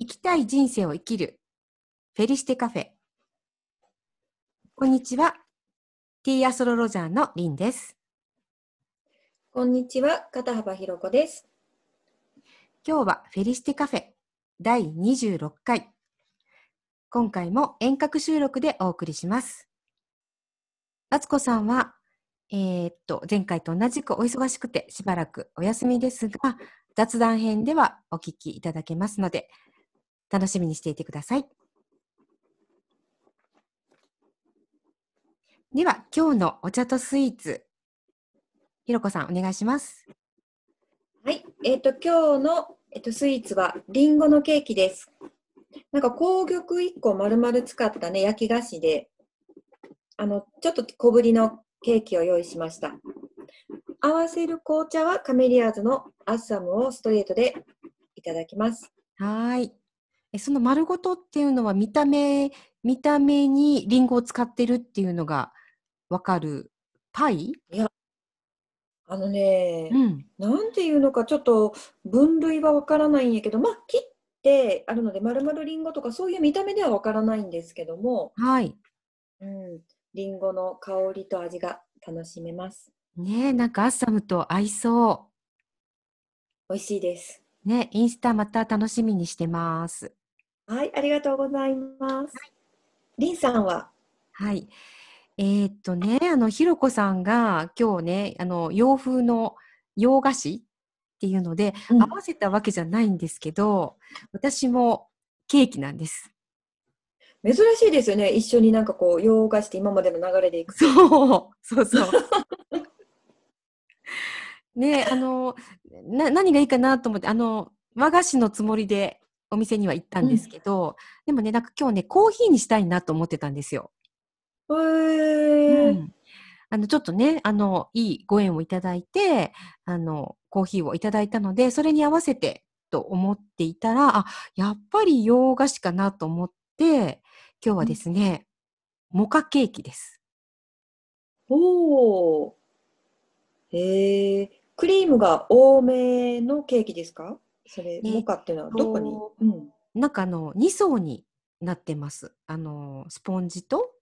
生きたい人生を生きる。フェリシテカフェ。こんにちは。ティーアストロロジャーのリンです。こんにちは。片幅ひろ子です。今日はフェリシテカフェ。第26回。今回も遠隔収録でお送りします。あつこさんはえー、っと前回と同じくお忙しくてしばらくお休みですが雑談編ではお聞きいただけますので、楽しみにしていてください。では、今日のお茶とスイーツ、ひろこさん、お願いします。はい、えっ、ー、と、今日の、えっ、ー、と、スイーツは、りんごのケーキです。なんか、紅玉1個丸々使ったね、焼き菓子で、あの、ちょっと小ぶりのケーキを用意しました。合わせる紅茶はカメリアーズのアッサムをストレートでいただきます。はい。えその丸ごとっていうのは見た目、見た目にリンゴを使ってるっていうのがわかるパイ？いや、あのね、うん、なんていうのかちょっと分類はわからないんやけど、まあ切ってあるので丸々リンゴとかそういう見た目ではわからないんですけども、はい。うん、リンゴの香りと味が楽しめます。ねえ、なんかアッサムと合いそう。美味しいです。ね、インスタまた楽しみにしてます。はい、ありがとうございます。り、ん、さんは？はい。えー、っとね、あの、ひろこさんが今日ね、あの、洋風の洋菓子っていうので、うん、合わせたわけじゃないんですけど、私もケーキなんです。珍しいですよね。一緒になんかこう、洋菓子って今までの流れでいくそう、そうそう。ねあのな、何がいいかなと思って、あの、和菓子のつもりでお店には行ったんですけど、うん、でもね、なんか今日ね、コーヒーにしたいなと思ってたんですよ。へー。うんあの、ちょっとね、あの、いいご縁をいただいて、あの、コーヒーをいただいたので、それに合わせてと思っていたら、あ、やっぱり洋菓子かなと思って、今日はですね、うん、モカケーキです。おー。へえ。クリームが多めのケーキですか？それ、モカっていうのはどこに、うん、なんかあの、2層になってます。あの、スポンジと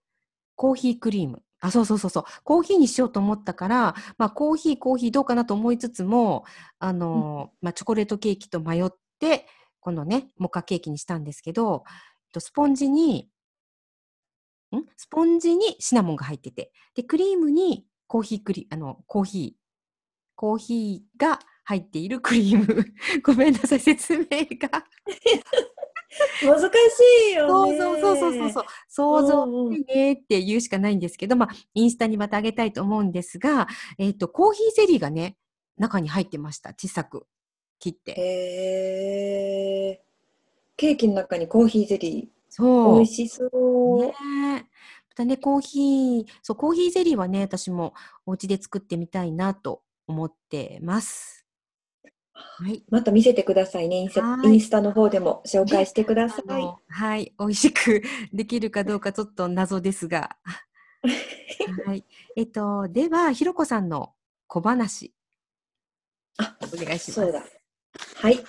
コーヒークリーム。あ、そうそうそうそう。コーヒーにしようと思ったから、まあ、コーヒー、コーヒーどうかなと思いつつも、あの、うん、まあ、チョコレートケーキと迷って、このね、モカケーキにしたんですけど、スポンジに、ん？スポンジにシナモンが入ってて、で、クリームにコーヒークリ、あの、コーヒー、コーヒーが入っているクリーム。ごめんなさい、説明が。難しいよね。そうそうそうそうそう。想像ねって言うしかないんですけど、まあ、インスタにまたあげたいと思うんですが、えっ、ー、と、コーヒーゼリーがね、中に入ってました。小さく切って。へー。ケーキの中にコーヒーゼリー。そう。美味しそう。ねまたね、コーヒー、そう、コーヒーゼリーはね、私もお家で作ってみたいなと思ってます。はい、また見せてくださいねインスインスタの方でも紹介してください。はい、美味しくできるかどうかちょっと謎ですが。はい、えっと、では、ひろこさんの小話。あ、お願いします。そうだ。はい。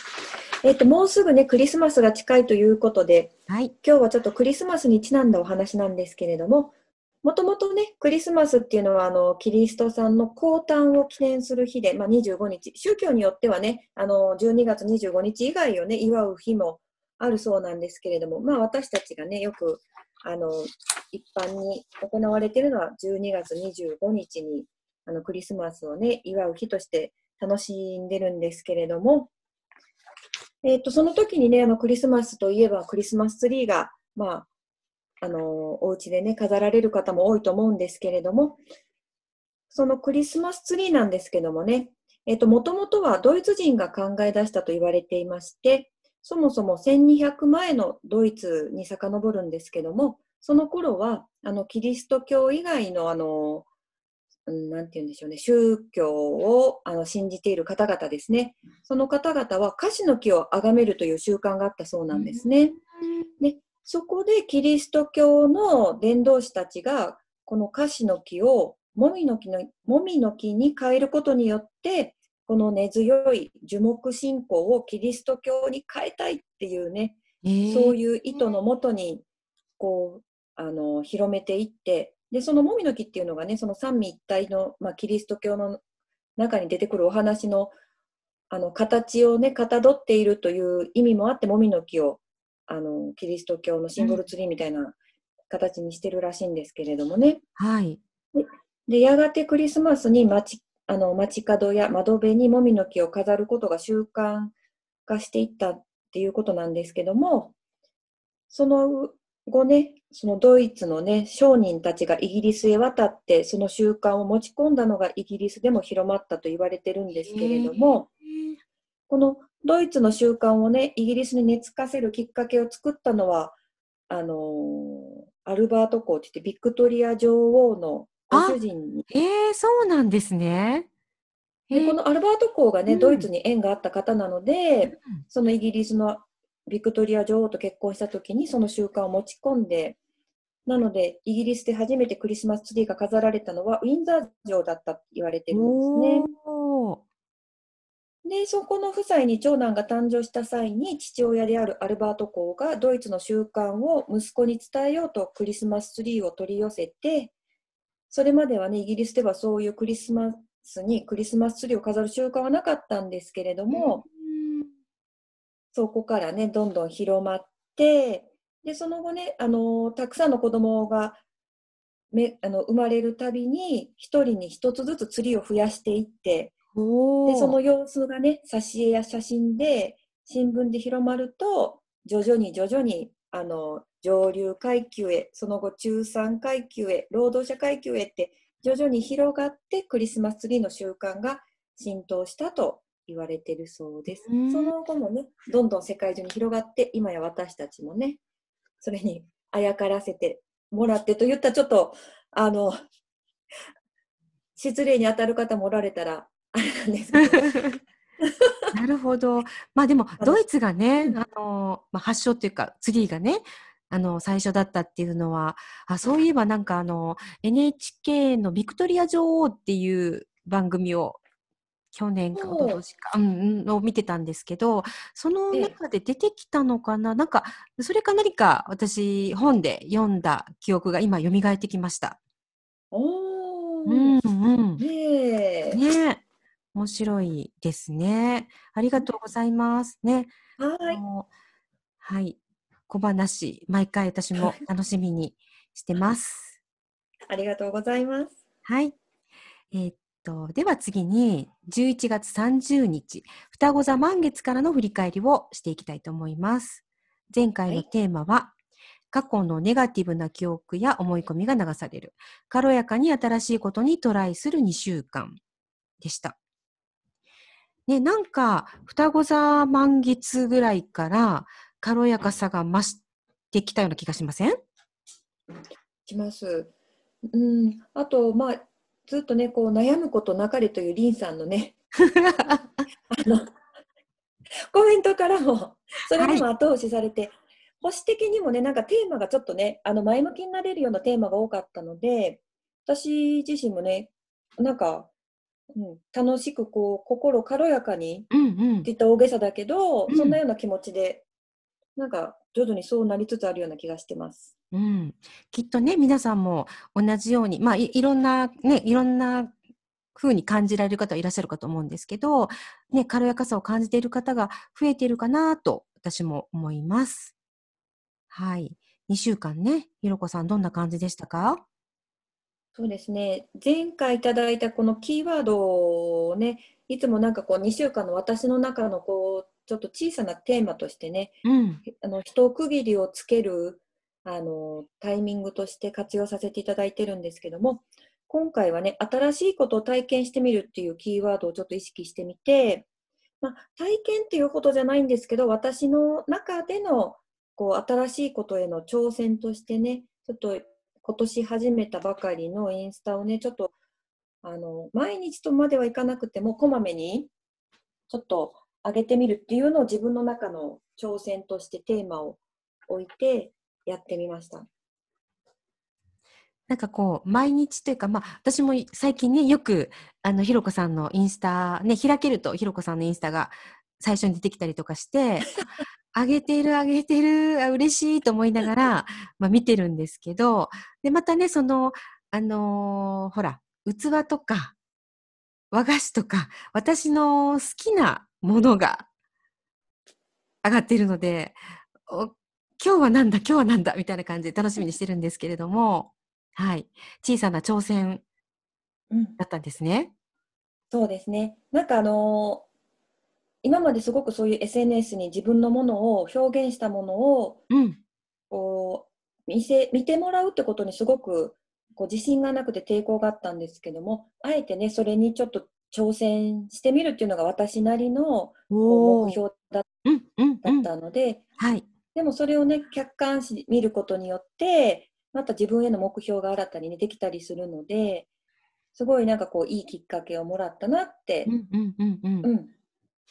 えっと、もうすぐね、クリスマスが近いということで、はい、今日はちょっとクリスマスにちなんだお話なんですけれども、もともとね、クリスマスっていうのは、あの、キリストさんの降誕を記念する日で、まあ、25日、宗教によってはね、あの、12月25日以外をね、祝う日もあるそうなんですけれども、まあ、私たちがね、よく、あの、一般に行われているのは、12月25日に、あの、クリスマスをね、祝う日として楽しんでるんですけれども、えっ、と、その時にね、あの、クリスマスといえば、クリスマスツリーが、まあ、あの、お家でね、飾られる方も多いと思うんですけれども、そのクリスマスツリーなんですけどもね、えっ、と、もともとはドイツ人が考え出したと言われていまして、そもそも1200前のドイツに遡るんですけども、その頃は、あの、キリスト教以外の、あの、なんて言うんでしょうね、宗教をあの信じている方々ですね。その方々は樫の木を崇めるという習慣があったそうなんですね。でそこでキリスト教の伝道師たちがこのカシの木をもみの木のもみの木に変えることによってこの根強い樹木信仰をキリスト教に変えたいっていうねそういう意図のもとにこうあの広めていってでそのもみの木っていうのがねその三位一体の、まあ、キリスト教の中に出てくるお話のあの形をねかたどっているという意味もあってもみの木をあのキリスト教のシンボルツリーみたいな形にしてるらしいんですけれどもね。はい、でやがてクリスマスに街あの街角や窓辺にもみの木を飾ることが習慣化していったっていうことなんですけどもその後ねそのドイツのね商人たちがイギリスへ渡ってその習慣を持ち込んだのがイギリスでも広まったと言われてるんですけれども、このドイツの習慣をねイギリスに根付かせるきっかけを作ったのはあのー、アルバート公って言ってビクトリア女王のご主人に。えー、そうなんですね。でこのアルバート公がね、うん、ドイツに縁があった方なので、うん、そのイギリスのビクトリア女王と結婚した時にその習慣を持ち込んで、なのでイギリスで初めてクリスマスツリーが飾られたのはウィンザー城だったと言われてるんですね。で、そこの夫妻に長男が誕生した際に父親であるアルバート公がドイツの習慣を息子に伝えようとクリスマスツリーを取り寄せて、それまではね、イギリスではそういうクリスマスにクリスマスツリーを飾る習慣はなかったんですけれども、そこからね、どんどん広まって、で、その後ね、あのたくさんの子供がめあの生まれるたびに、一人に一つずつツリーを増やしていって、で、その様子がね、挿絵や写真で、新聞で広まると、徐々に徐々に、あの、上流階級へ、その後中産階級へ、労働者階級へって徐々に広がってクリスマスツリーの習慣が浸透したと言われてるそうです。その後もね、どんどん世界中に広がって、今や私たちもね、それにあやからせてもらってと言ったちょっと、あの、失礼に当たる方もおられたら、あれなんですけど。なるほど。まあでも、ドイツがね、あの、まあ、発祥っていうか、ツリーがね、あの、最初だったっていうのは、あ、そういえばなんかあの、NHK のビクトリア女王っていう番組を去年か一昨年か、うん、を見てたんですけど、その中で出てきたのかな、なんか、それか何か私、本で読んだ記憶が今、蘇ってきました。おー。うんうん。ねえ。ね面白いですね。ありがとうございます。ね。はい。はい。小話、毎回私も 楽しみにしてます。ありがとうございます。はい。えー、っと、では次に、11月30日、双子座満月からの振り返りをしていきたいと思います。前回のテーマは、はい、過去のネガティブな記憶や思い込みが流される、軽やかに新しいことにトライする2週間でした。ね、なんか、双子座満月ぐらいから軽やかさが増してきたような気がしません？します。うん、あと、まあ、ずっとね、こう悩むことなかれというリンさんのね、あのコメントからも、それにも後押しされて、はい、保守的にもね、なんかテーマがちょっとね、あの前向きになれるようなテーマが多かったので、私自身もね、なんかうん、楽しくこう心軽やかにって言った大げさだけど、うん、そんなような気持ちでなんか徐々にそうなりつつあるような気がしてます。うん、きっとね皆さんも同じようにまあいいろんなねいろんな風に感じられる方はいらっしゃるかと思うんですけど、ね、軽やかさを感じている方が増えているかなと私も思います。はい。2週間ね、ひろこさんどんな感じでしたか？そうですね。前回いただいたこのキーワードをね、いつもなんかこう2週間の私の中のこう、ちょっと小さなテーマとしてね、うん、あの一区切りをつけるあのタイミングとして活用させていただいてるんですけども、今回はね、新しいことを体験してみるっていうキーワードをちょっと意識してみて、まあ、体験っていうことじゃないんですけど、私の中でのこう新しいことへの挑戦としてね、ちょっと今年始めたばかりのインスタをね、ちょっと、あの、毎日とまではいかなくても、こまめに、ちょっと上げてみるっていうのを自分の中の挑戦としてテーマを置いてやってみました。なんかこう、毎日というか、まあ、私も最近ね、よく、あの、ひろこさんのインスタ、ね、開けると、ひろこさんのインスタが最初に出てきたりとかして、あげてるあげてる、あ嬉しいと思いながら、まあ見てるんですけど、で、またね、その、あのーほら、器とか、和菓子とか、私の好きなものが上がっているので、お今日はなんだ、今日はなんだ、みたいな感じで楽しみにしてるんですけれども、はい。小さな挑戦うん、だったんですね。そうですね。なんかあのー今まですごくそういう SNS に自分のものを表現したものをうん。こう見せ見てもらうってことにすごくこう自信がなくて抵抗があったんですけども、あえてね、それにちょっと挑戦してみるっていうのが私なりの。目標だうん、うん、だっうん。たので、はい。でもそれをね、客観視見ることによって、また自分への目標が新たに、ね、できたりするので、すごいなんかこういいきっかけをもらったなってう、ん、うん、うん、うん。うん、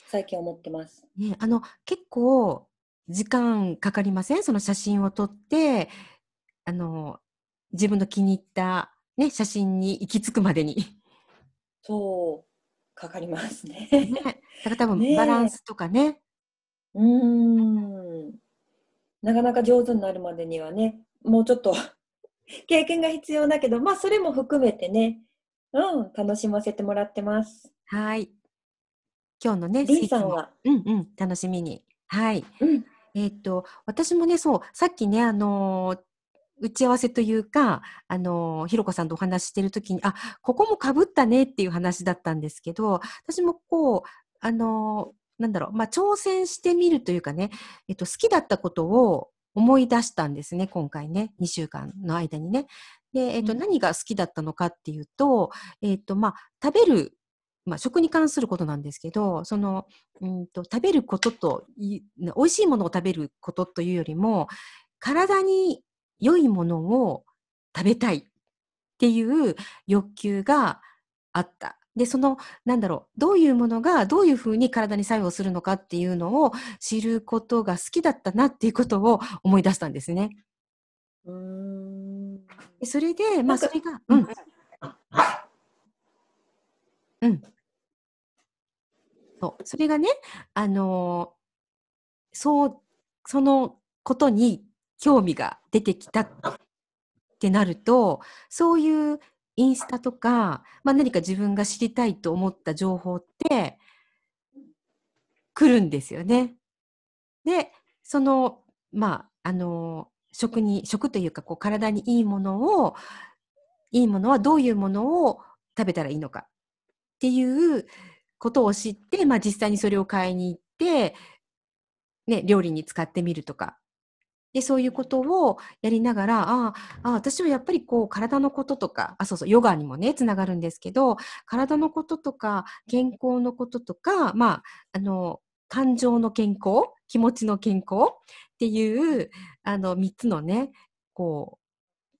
最近思ってます。ね、あの、結構、時間かかりません？その写真を撮って、あの、自分の気に入った、ね、写真に行き着くまでに。そう、かかりますね。ね。だから多分、バランスとかね。うーん。なかなか上手になるまでにはね、もうちょっと 経験が必要だけど、まあそれも含めてね、うん、楽しませてもらってます。はい。今日のね、リンさんは、うんうん、楽しみに。はい。うん、えーっと、私もね、そう、さっきね、あのー打ち合わせというか、あのーひろこさんとお話ししてるときに、あ、ここもかぶったねっていう話だったんですけど、私もこう、あのーなんだろう、まあ、挑戦してみるというかね、えっと、好きだったことを思い出したんですね、今回ね、2週間の間にね。で、えっと、うん何が好きだったのかっていうと、えっと、まあ、食べる、まあ、食に関することなんですけど、その、うんと、食べることとい、美味しいものを食べることというよりも、体に良いものを食べたいっていう欲求があった。で、その、なんだろう、どういうものがどういうふうに体に作用するのかっていうのを知ることが好きだったなっていうことを思い出したんですね。うーん。でそれで、まあ、それが、ううんん、うん。そう。それがね、あのーそう、そのことに興味が出てきたってなると、そういうインスタとか、まあ、何か自分が知りたいと思った情報って来るんですよね。で、その、まあ、あのー食に、食というか、こう、体にいいものを、いいものはどういうものを食べたらいいのかっていうことを知って、まあ実際にそれを買いに行って、ね、料理に使ってみるとか。で、そういうことをやりながら、ああ、私はやっぱりこう体のこととか、あ、そうそう、ヨガにもね、つながるんですけど、体のこととか、健康のこととか、まあ、あの、感情の健康、気持ちの健康っていう、あの、三つのね、こう、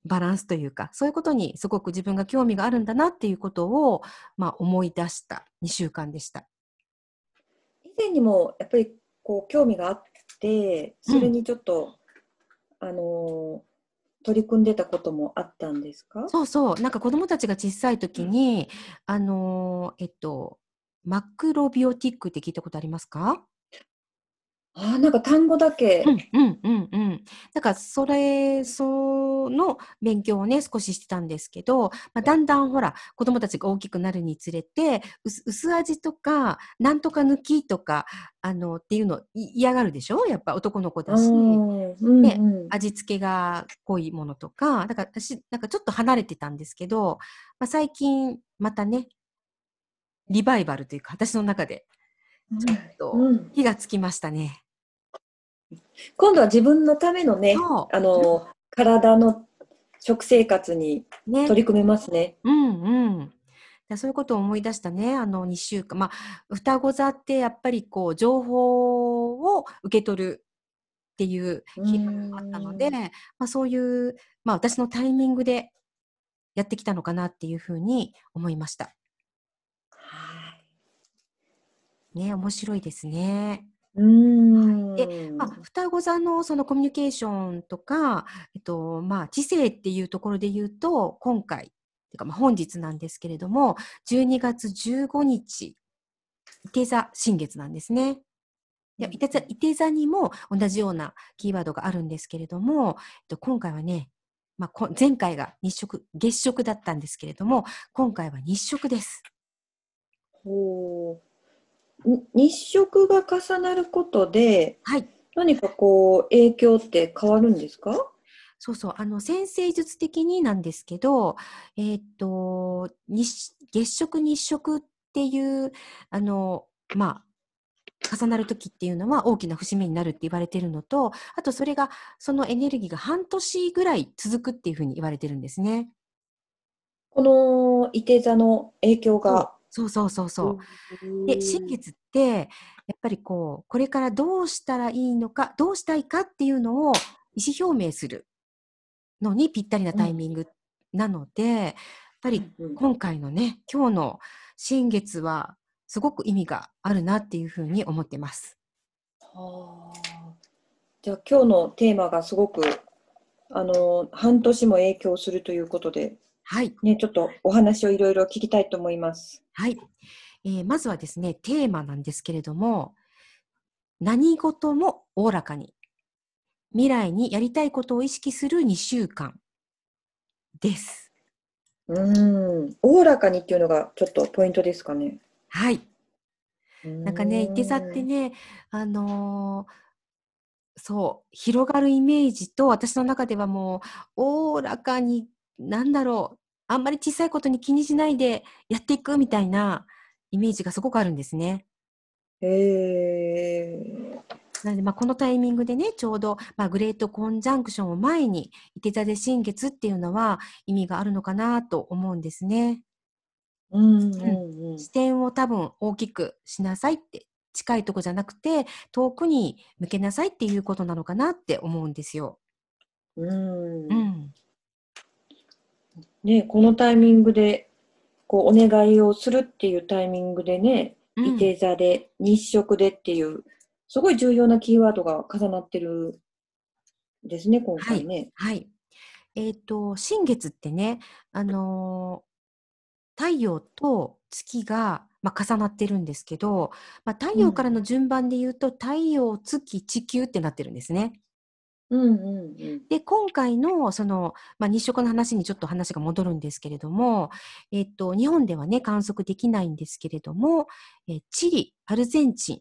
バランスというか、そういうことにすごく自分が興味があるんだなっていうことを、まあ、思い出した。2週間でした。以前にもやっぱりこう興味があって、それにちょっと、あのー取り組んでたこともあったんですか？そうそう、なんか子供たちが小さい時に、あのーえっと、マクロビオティックって聞いたことありますか？あーなんか単語だけ、うんうんうんうん。だからそれ、その勉強をね、少ししてたんですけど、まあ、だんだんほら、子供たちが大きくなるにつれて、薄薄味とか、なんとか抜きとか、あの、っていうのい嫌がるでしょ？やっぱ男の子だし。うんうんねうん味付けが濃いものとか、だから私、なんかちょっと離れてたんですけど、まあ、最近またね、リバイバルというか、私の中で、ちょっとうん火がつきましたね。今度は自分のためのね、あのー体の食生活にね。取り組めますね。うんうん。だそういうことを思い出したね、あの2週間。まあ、双子座ってやっぱりこう、情報を受け取るっていう日があったので、うんまあ、そういう、まあ、私のタイミングでやってきたのかなっていうふうに思いました。はいね、面白いですね。うーんでまあ、双子座のそのコミュニケーションとか、えっと、まあ、知性っていうところで言うと、今回、てかまあ本日なんですけれども、12月15日、手座新月なんですね。でいて座いて座にも同じようなキーワードがあるんですけれども、えっと、今回はね、まあ、こ前回が日食、月食だったんですけれども、今回は日食です。ほうに日食が重なることで、はい。何かこう影響って変わるんですか？そうそう。あの、先生術的になんですけど、えーっと、日、月食日食っていう、あの、まあ、重なる時っていうのは大きな節目になるって言われてるのと、あとそれが、そのエネルギーが半年ぐらい続くっていうふうに言われてるんですね。このいて座の影響が。そうそうそうそう。で、新月って、やっぱりこう、これからどうしたらいいのか、どうしたいかっていうのを意思表明するのにぴったりなタイミングなので、やっぱりうん。今回のね、今日の新月はすごく意味があるなっていうふうに思ってます。はあ。じゃあ今日のテーマがすごくあの半年も影響するということで、はい。ね、ちょっとお話をいろいろ聞きたいと思います。はい。えーまずはですね、テーマなんですけれども、何事もおおらかに。未来にやりたいことを意識する2週間です。うーん、おおらかにっていうのがちょっとポイントですかね。はい。ななんかね、いて座ってね、あのーそう、広がるイメージと、私の中ではもう、おおらかに、なんだろう、あんまり小さいことに気にしないでやっていくみたいなイメージがすごくあるんですね。へえなので、まあ、このタイミングでね、ちょうど、まあ、グレートコンジャンクションを前に、いて座で新月っていうのは意味があるのかなと思うんですね。うんうんうん。視点を多分大きくしなさいって、近いとこじゃなくて、遠くに向けなさいっていうことなのかなって思うんですよ。うんうん。ね、このタイミングでこうお願いをするっていうタイミングでね、うんいて座で日食でっていうすごい重要なキーワードが重なってるんですね、今回ね。はい。えっ、と、新月ってね、あのー太陽と月が、まあ、重なってるんですけど、まあ、太陽からの順番で言うと、太陽、月、地球ってなってるんですね。うんうん。で、今回の、その、まあ、日食の話にちょっと話が戻るんですけれども、えっと、日本ではね、観測できないんですけれども、えチリ、アルゼンチン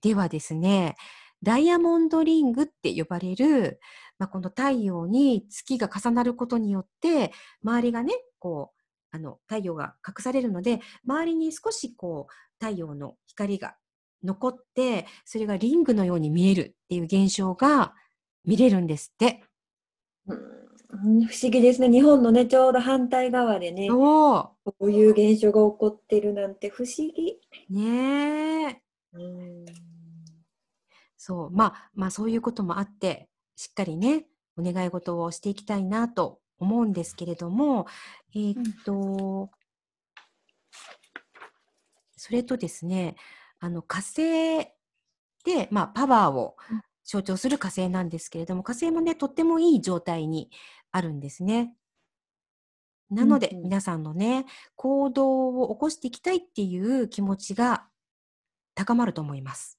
ではですね、ダイヤモンドリングって呼ばれる、まあ、この太陽に月が重なることによって、周りがね、こう、あの、太陽が隠されるので、周りに少しこう、太陽の光が残って、それがリングのように見えるっていう現象が見れるんですって。うん不思議ですね。日本のね、ちょうど反対側でね、そこういう現象が起こってるなんて不思議。う。ねえ。うんそう。まあ、まあ、そういうこともあって、しっかりね、お願い事をしていきたいなと思うんですけれども、えーっと、それとですね、あの、火星で、まあ、パワーをうん象徴する火星なんですけれども、火星もね、とってもいい状態にあるんですね。なので、うんうん皆さんのね、行動を起こしていきたいっていう気持ちが高まると思います。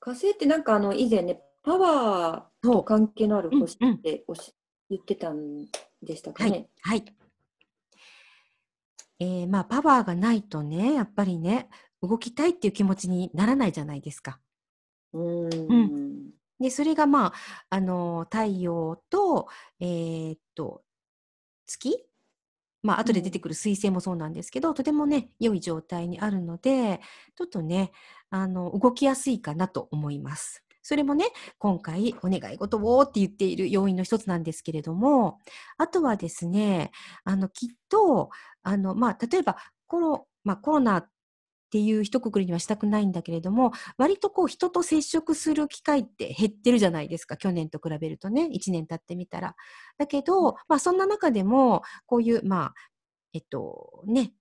火星ってなんかあの以前ね、パワー。と関係のある星うんうんっておし言ってたんでしたかはいね。。はい。えーまあ、パワーがないとね、やっぱりね、動きたいっていう気持ちにならないじゃないですか。うん。で、それがまあ、あの太陽と、えーっと、月？まあ、後で出てくる水星もそうなんですけど、とてもね、良い状態にあるので、ちょっとね、あの、動きやすいかなと思います。それもね、今回お願い事をって言っている要因の一つなんですけれども、あとはですね、あの、きっと、あの、まあ、例えば、コロ、まあ、コロナっていう一括りにはしたくないんだけれども、割とこう人と接触する機会って減ってるじゃないですか。去年と比べるとね、1年経ってみたら。だけど、まあそんな中でも、こういう、まあ、えっと、ね、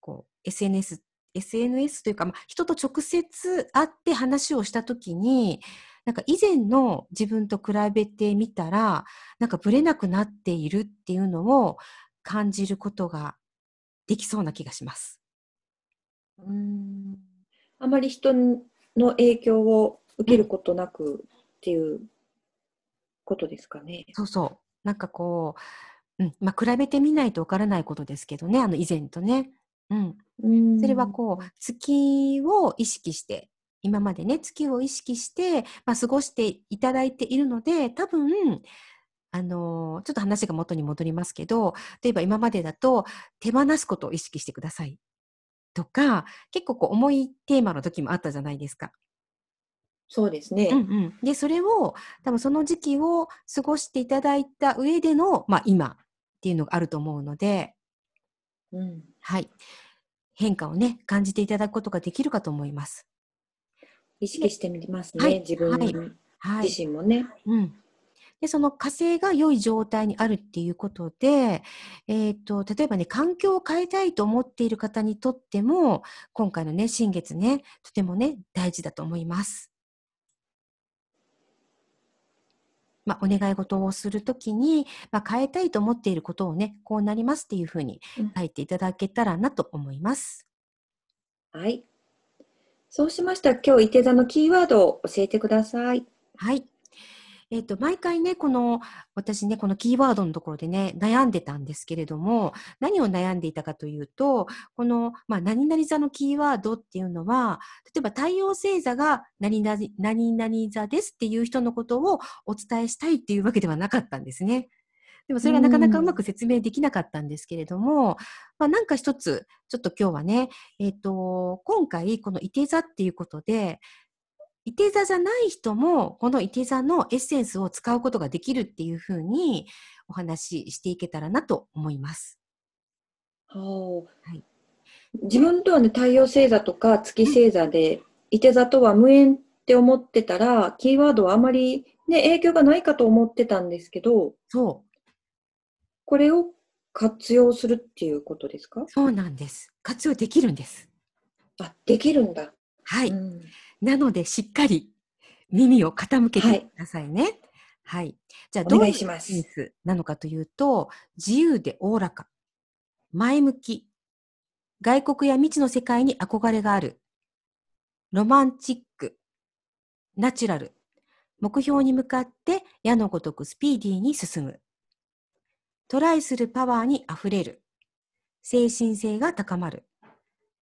こう、SNS、SNS というか、まあ、人と直接会って話をしたときに、なんか以前の自分と比べてみたら、なんかブレなくなっているっていうのを感じることができそうな気がします。うんあまり人の影響を受けることなくっていうことですかね。そうそう。なんかこう、うん、まあ、比べてみないとわからないことですけどね、あの以前とね。うん。うんそれはこう、月を意識して、今までね、月を意識して、まあ、過ごしていただいているので、多分、あのーちょっと話が元に戻りますけど、例えば今までだと、手放すことを意識してください。とか、結構こう重いテーマの時もあったじゃないですか。そうですね。うんうん。で、それを、多分その時期を過ごしていただいた上での、まあ今っていうのがあると思うので、うんはい。変化をね、感じていただくことができるかと思います。意識してみますね、はい自分はいはい。自身もね。うん。で、その火星が良い状態にあるっていうことで、えっ、と、例えばね、環境を変えたいと思っている方にとっても、今回のね、新月ね、とてもね、大事だと思います。まあ、お願い事をするときに、まあ、変えたいと思っていることをね、こうなりますっていうふうにうん書いていただけたらなと思います。はい。そうしましたら今日、いて座のキーワードを教えてください。はい。えっ、と、毎回ね、この、私ね、このキーワードのところでね、悩んでたんですけれども、何を悩んでいたかというと、この、まあ、何々座のキーワードっていうのは、例えば太陽星座が何々、何々座ですっていう人のことをお伝えしたいっていうわけではなかったんですね。でもそれがなかなかうまく説明できなかったんですけれども、まあ、なんか一つ、ちょっと今日はね、えっ、と、今回このいて座っていうことで、いて座じゃない人も、このいて座のエッセンスを使うことができるっていうふうにお話ししていけたらなと思います。はあい自分とはね、太陽星座とか月星座で、いて座とは無縁って思ってたら、キーワードはあまり、ね、影響がないかと思ってたんですけど、そこれを活用するっていうことですか？う、そうなんです。活用できるんです。あ、できるんだ。はい。うんなので、しっかり耳を傾けてくださいね。はい。じゃあ、おどういう願いします。センスなのかというと、自由でおおらか、前向き、外国や未知の世界に憧れがある、ロマンチック、ナチュラル、目標に向かって矢のごとくスピーディーに進む、トライするパワーにあふれる、精神性が高まる、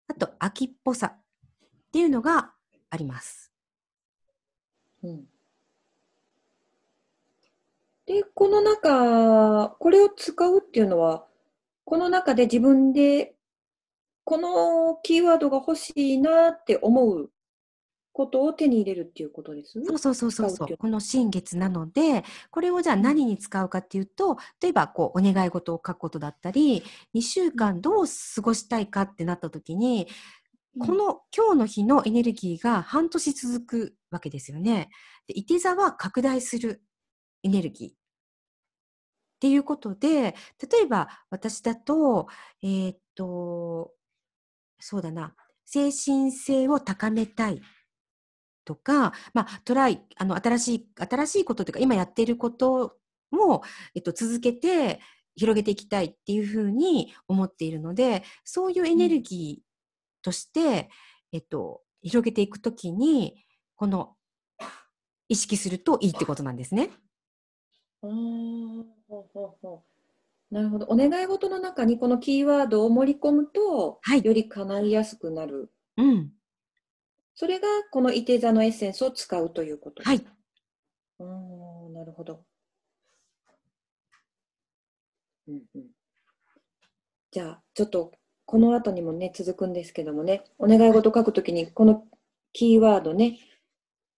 あと、秋っぽさ。っていうのがあります。うんで、この中、これを使うっていうのは、この中で自分で、このキーワードが欲しいなって思うことを手に入れるっていうことです？そうそうそうそうそう。うこの新月なので、これをじゃあ何に使うかっていうと、例えばこうお願い事を書くことだったり、2週間どう過ごしたいかってなった時に、この今日の日のエネルギーが半年続くわけですよね。で、いて座は拡大するエネルギー。っていうことで、例えば私だと、えーっと、そうだな、精神性を高めたいとか、まあ、トライ、あの、新しい、新しいことというか、今やっていることを、えっと、続けて広げていきたいっていうふうに思っているので、そういうエネルギーとして、えっと、広げていくときに、この、意識するといいってことなんですね。あーほうほうほうなるほど。お願い事の中にこのキーワードを盛り込むと、はいより叶いやすくなる。うん。それがこのいて座のエッセンスを使うということ。はい。うーんなるほど。うんうん、じゃあ、ちょっとこの後にもね、続くんですけどもね、お願い事書くときに、このキーワードね、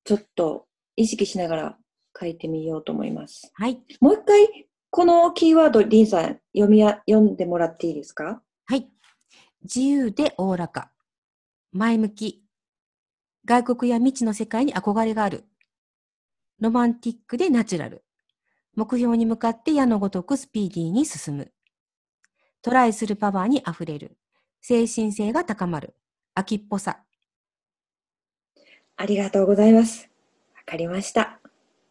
ちょっと意識しながら書いてみようと思います。はい。もう一回、このキーワード、リンさん、読みや、読んでもらっていいですか？はい。自由でおおらか。前向き。外国や未知の世界に憧れがある。ロマンティックでナチュラル。目標に向かって矢のごとくスピーディーに進む。トライするパワーに溢れる。精神性が高まる。秋っぽさ。ありがとうございます。わかりました。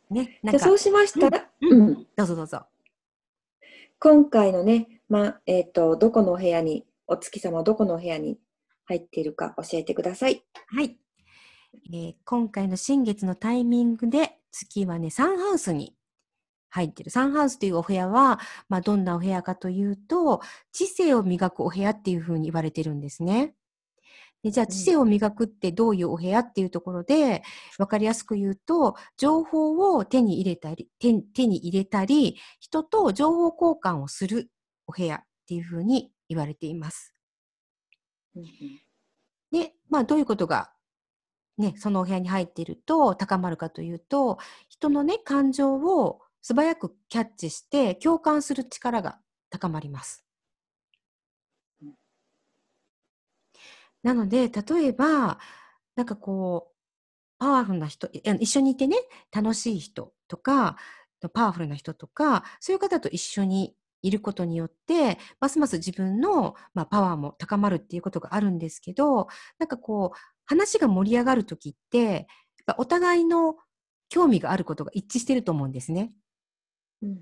ね。なんかじゃあそう、しましたら、うんうんどうぞどうぞ。今回のね、まえっ、と、どこのお部屋に、お月様どこのお部屋に入っているか教えてください。はい。えー今回の新月のタイミングで月はね、サンハウスに入ってる。サンハウスというお部屋は、まあ、どんなお部屋かというと、知性を磨くお部屋っていうふうに言われてるんですね。でじゃあ、ん知性を磨くってどういうお部屋っていうところで、わかりやすく言うと、情報を手に入れたり、手手に入れたり、人と情報交換をするお部屋っていうふうに言われています。で、まあ、どういうことが、ね、そのお部屋に入っていると高まるかというと、人のね、感情を素早くキャッチして共感する力が高まります。なので、例えば、なんかこう、パワフルな人、一緒にいてね、楽しい人とか、パワフルな人とか、そういう方と一緒にいることによって、ますます自分の、まあ、パワーも高まるっていうことがあるんですけど、なんかこう、話が盛り上がるときって、お互いの興味があることが一致してると思うんですね。うん。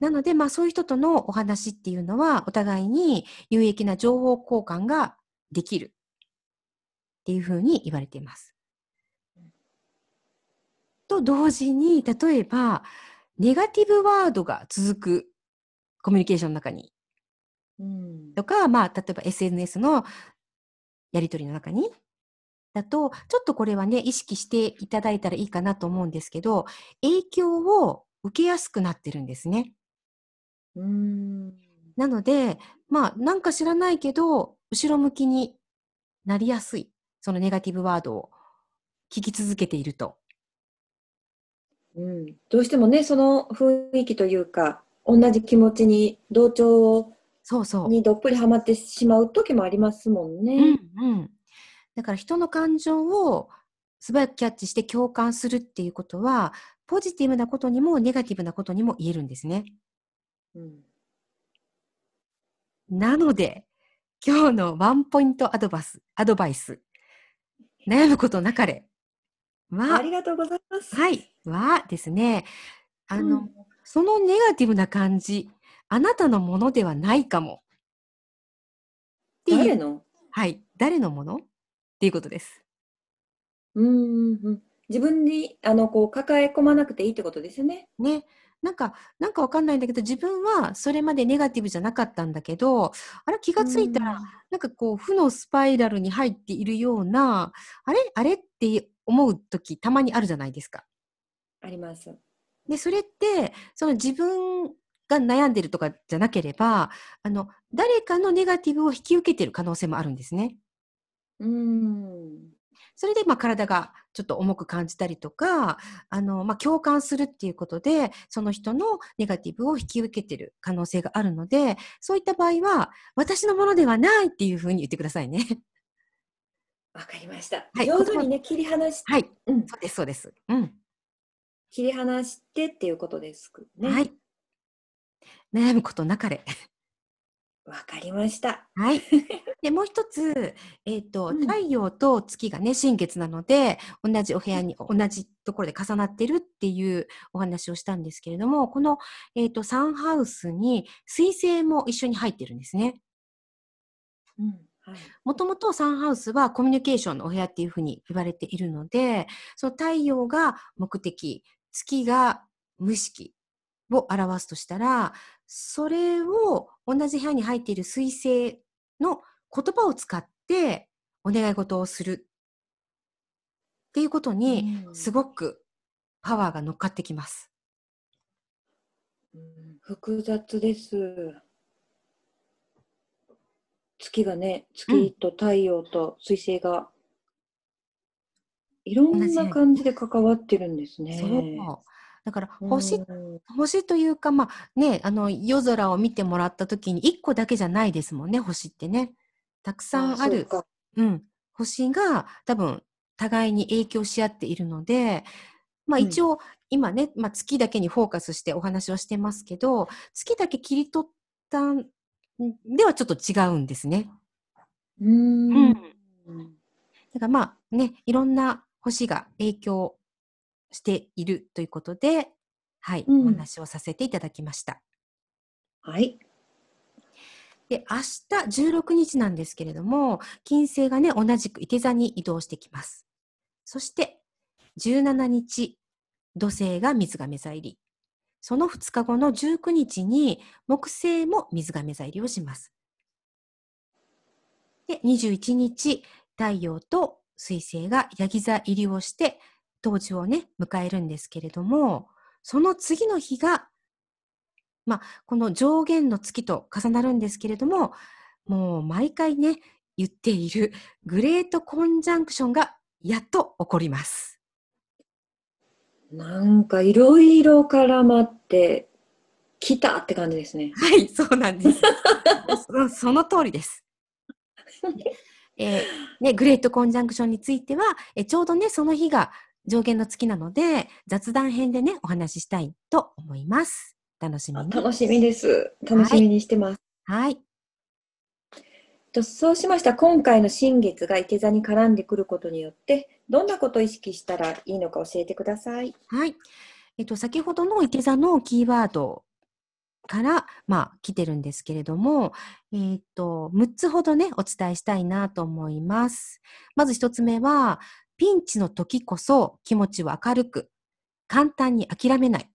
なので、まあそういう人とのお話っていうのは、お互いに有益な情報交換ができる。っていうふうに言われています。と同時に、例えば、ネガティブワードが続くコミュニケーションの中に。うん。とか、まあ、例えば SNS のやり取りの中に、だと、ちょっとこれはね、意識していただいたらいいかなと思うんですけど、影響を受けやすくなってるんですね。うんなので、まあ、なんか知らないけど、後ろ向きになりやすい。そのネガティブワードを聞き続けていると。うんどうしてもね、その雰囲気というか、同じ気持ちに、同調そうそう。にどっぷりハマってしまう時もありますもんうね。んうん。だから人の感情を素早くキャッチして共感するっていうことは、ポジティブなことにもネガティブなことにも言えるんですね。うんなので、今日のワンポイントアドバイス、アドバイス。悩むことなかれ。は、ありがとうございます。はい、はですね、あの、うんそのネガティブな感じ、あなたのものではないかも。誰の？はい、誰のもの？っていうことです。うん自分にあのこう抱え込まなくていいってことですよね。ね。なんか、なんかわかんないんだけど、自分はそれまでネガティブじゃなかったんだけど、あれ気がついたら、なんかこう、負のスパイラルに入っているような、あれ？あれって思うときたまにあるじゃないですか。あります。で、それって、その自分が悩んでるとかじゃなければ、あの、誰かのネガティブを引き受けてる可能性もあるんですね。うん。それで、まあ、体がちょっと重く感じたりとか、あの、まあ、共感するっていうことで、その人のネガティブを引き受けてる可能性があるので、そういった場合は、私のものではないっていうふうに言ってくださいね。わかりました。はい上手にね、切り離し、はい。うん、そうです、そうです。うん。切り離してっていうことですね。はい。悩むことなかれ。わかりました。はい。で、もう一つ、えっ、と、うん太陽と月がね、新月なので、同じお部屋に、同じところで重なってるっていうお話をしたんですけれども、この、えっ、と、サンハウスに水星も一緒に入ってるんですね。うん、はい。もともとサンハウスはコミュニケーションのお部屋っていうふうに言われているので、その太陽が目的、月が無意識を表すとしたら、それを同じ部屋に入っている水星の言葉を使ってお願い事をするっていうことにうんすごくパワーが乗っかってきます。うん複雑です。月がね、月と太陽と水星が、いろんな感じで関わってるんですね。そう。だから星うん星というか、まあね、あの夜空を見てもらった時に1個だけじゃないですもんね、星ってね。たくさんある、そうん、星が多分互いに影響し合っているので、まあうん一応、今ね、まあ、月だけにフォーカスしてお話をしてますけど、月だけ切り取ったんではちょっと違うんですね。うーん。うんだからまあね、いろんな星が影響しているということで、はい、うんお話をさせていただきました。はい。で、明日16日なんですけれども、金星がね、同じく伊手座に移動してきます。そして17日、土星が水亀座入り。その2日後の19日に木星も水亀座入りをします。で、21日、太陽と水星がヤギ座入りをして、当時をね、迎えるんですけれども、その次の日が、まあ、この上限の月と重なるんですけれども、もう毎回ね、言っているグレートコンジャンクションがやっと起こります。なんかいろいろ絡まってきたって感じですね。はい、そうなんですそ。その通りです。えー、ね、グレートコンジャンクションについては、えちょうどね、その日が上限の月なので、雑談編でね、お話ししたいと思います。楽しみに。楽しみです。楽しみにしてます。はい。とそうしました今回の新月がいて座に絡んでくることによってどんなことを意識したらいいのか教えてください。はい。えっと、先ほどのいて座のキーワードから、まあ、来てるんですけれども、えっと、6つほどね、お伝えしたいなと思います。まず1つ目は、ピンチの時こそ気持ちを明るく、簡単に諦めない。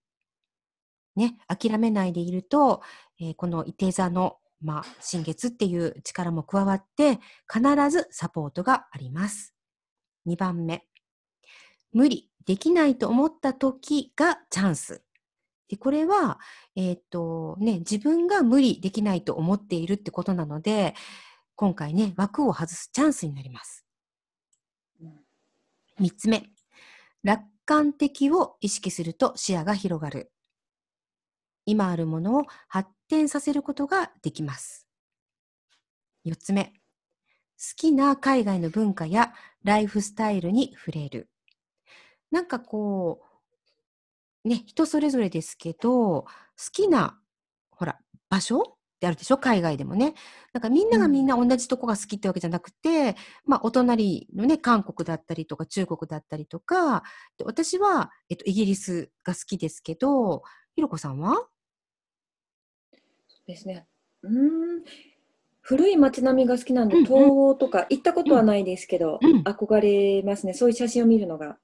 ね、諦めないでいると、えー、このいて座のまあ、新月っていう力も加わって、必ずサポートがあります。2番目。無理、できないと思った時がチャンス。でこれは、えっ、とね、自分が無理できないと思っているってことなので、今回ね、枠を外すチャンスになります。3つ目。楽観的を意識すると視野が広がる。今あるものを発展させることができます。4つ目、好きな海外の文化やライフスタイルに触れる。なんかこう、ね、人それぞれですけど、好きな、ほら、場所ってあるでしょ海外でもね。なんかみんながみんな同じとこが好きってわけじゃなくて、うん、まあお隣のね、韓国だったりとか中国だったりとか、私は、えっと、イギリスが好きですけど、ひろこさんは？ですね。うん。古い街並みが好きなんで、うんうん、東欧とか行ったことはないですけど、うん、憧れますね。そういう写真を見るのが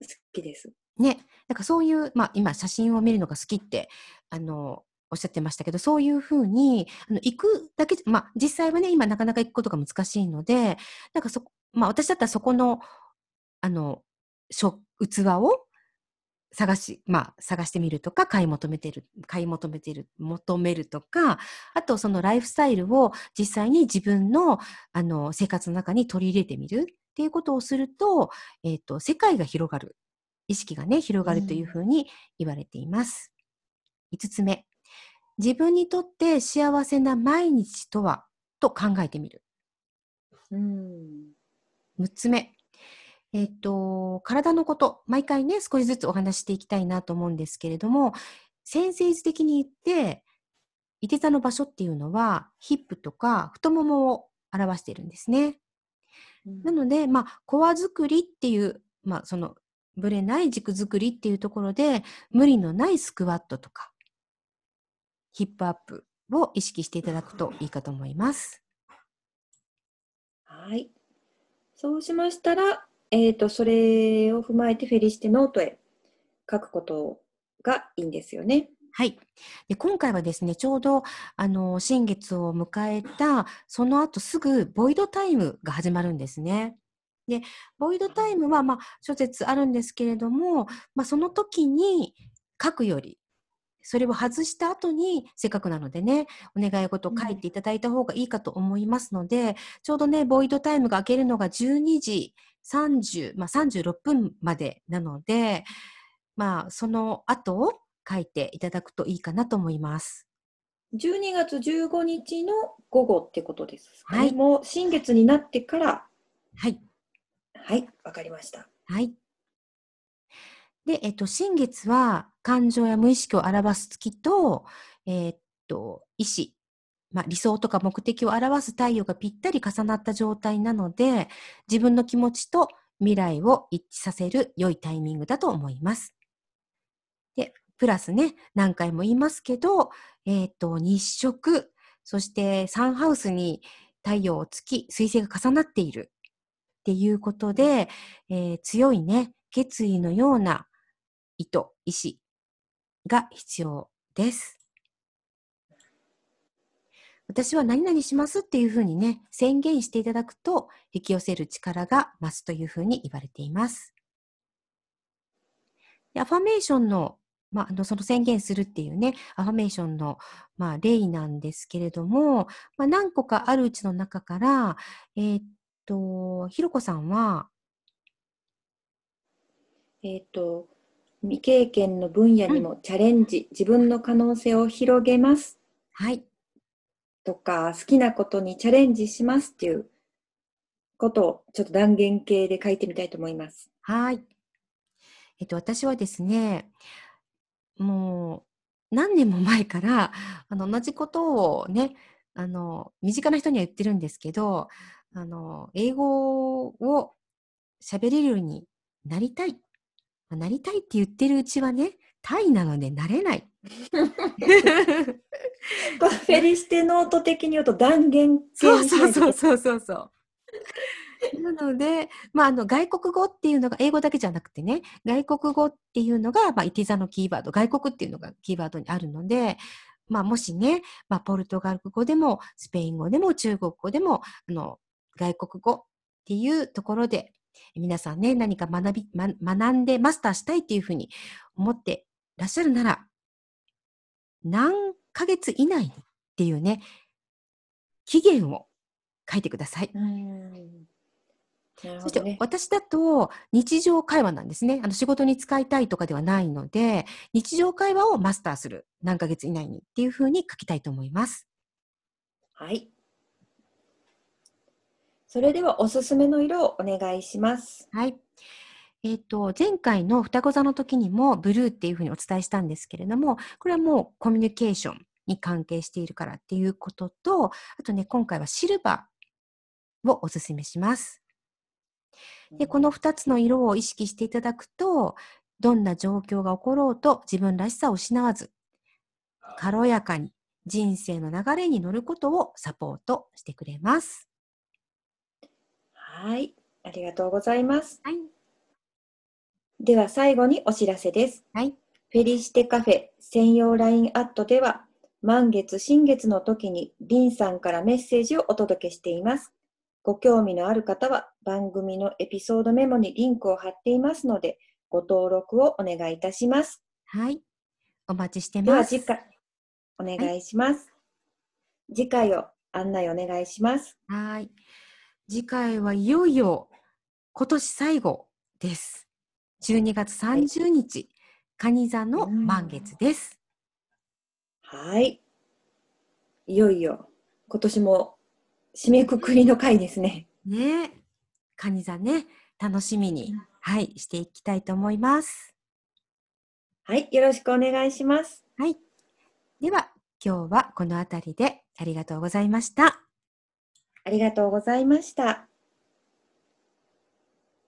好きです。ね。だからそういう、まあ今写真を見るのが好きって、あの、おっしゃってましたけど、そういうふうに、あの、行くだけ、まあ実際はね、今なかなか行くことが難しいので、なんかそ、まあ私だったらそこの、あの、器を探し、まあ、探してみるとか、買い求めてる、買い求めてる、求めるとか、あとそのライフスタイルを実際に自分の、あの、生活の中に取り入れてみるっていうことをすると、えっ、ー、と、世界が広がる。意識がね、広がるというふうに言われています。うん、つ目。自分にとって幸せな毎日とは？と考えてみる。うん。六つ目。えっ、と、体のこと、毎回ね、少しずつお話していきたいなと思うんですけれども、先生図的に言って、いて座の場所っていうのは、ヒップとか太ももを表しているんですね。うん、なので、まあ、コア作りっていう、まあ、その、ぶれない軸作りっていうところで、無理のないスクワットとか、ヒップアップを意識していただくといいかと思います。はい。そうしましたら、えーと、それを踏まえてフェリシテノートへ書くことがいいんですよね。はい。で今回はですね、ちょうど、あの、新月を迎えた、その後すぐ、ボイドタイムが始まるんですね。で、ボイドタイムは、まあ、諸説あるんですけれども、まあ、その時に書くより、それを外した後に、せっかくなのでね、お願い事を書いていただいた方がいいかと思いますので、うん、ちょうどね、ボイドタイムが明けるのが12時30、まあ、36分までなので、まあ、その後を書いていただくといいかなと思います。12月15日の午後ってことですか、ね、はい。もう新月になってから。はい。はい、わかりました。はい。で、えっと、新月は感情や無意識を表す月と、えっと、意志、まあ、理想とか目的を表す太陽がぴったり重なった状態なので、自分の気持ちと未来を一致させる良いタイミングだと思います。で、プラスね、何回も言いますけど、えっ、と、日食、そしてサンハウスに太陽、月、水星が重なっている。っていうことで、えー強いね、決意のような意図、意志が必要です。私は何々しますっていうふうにね、宣言していただくと、引き寄せる力が増すというふうに言われています。アファメーションの、まあ、あのその宣言するっていうね、アファメーションの、まあ、例なんですけれども、まあ、何個かあるうちの中から、えーっと、ひろこさんは、えっ、と、未経験の分野にもチャレンジ、自分の可能性を広げますはい、とか、好きなことにチャレンジしますっていうことをちょっと断言形で書いてみたいと思います。はい。えっと、私はですね、もう何年も前から、あの、同じことをね、あの、身近な人には言ってるんですけど、あの、英語を喋れるようになりたい。まあなりたいって言ってるうちはね、タイなのでなれない。フェリシテノート的に言うと断言形そうそうそうそうそうそう。なので、まあ、あの外国語っていうのが英語だけじゃなくてね、外国語っていうのが、まあ、いて座のキーワード、外国っていうのがキーワードにあるので、まあ、もしね、まあ、ポルトガル語でも、スペイン語でも、中国語でも、あの、外国語っていうところで、皆さんね、何か学び、ま、学んでマスターしたいっていうふうに思ってらっしゃるなら、何ヶ月以内にっていうね、期限を書いてください。そして。私だと日常会話なんですね。あの仕事に使いたいとかではないので、日常会話をマスターする何ヶ月以内にっていうふうに書きたいと思います。はい。それではおすすめの色をお願いします。はい。えっ、と、前回の双子座の時にもブルーっていうふうにお伝えしたんですけれども、これはもうコミュニケーションに関係しているからっていうことと、あとね、今回はシルバーをおすすめします。で、この2つの色を意識していただくと、どんな状況が起ころうと自分らしさを失わず、軽やかに人生の流れに乗ることをサポートしてくれます。はい。ありがとうございます。はい。では最後にお知らせです。はい。フェリシテカフェ専用 LINE アットでは、満月、新月の時にリンさんからメッセージをお届けしています。ご興味のある方は番組のエピソードメモにリンクを貼っていますので、ご登録をお願いいたします。はい。お待ちしてます。次回、お願いします。次回を案内お願いします。はい。次回はいよいよ今年最後です。12月30日、蟹座の満月です。はい。いよいよ今年も締めくくりの回ですね。ねえ。蟹座ね、楽しみに、はい、していきたいと思います。はい。よろしくお願いします。はい。では、今日はこの辺りでありがとうございました。ありがとうございました。